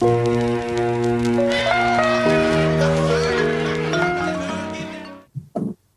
Bye.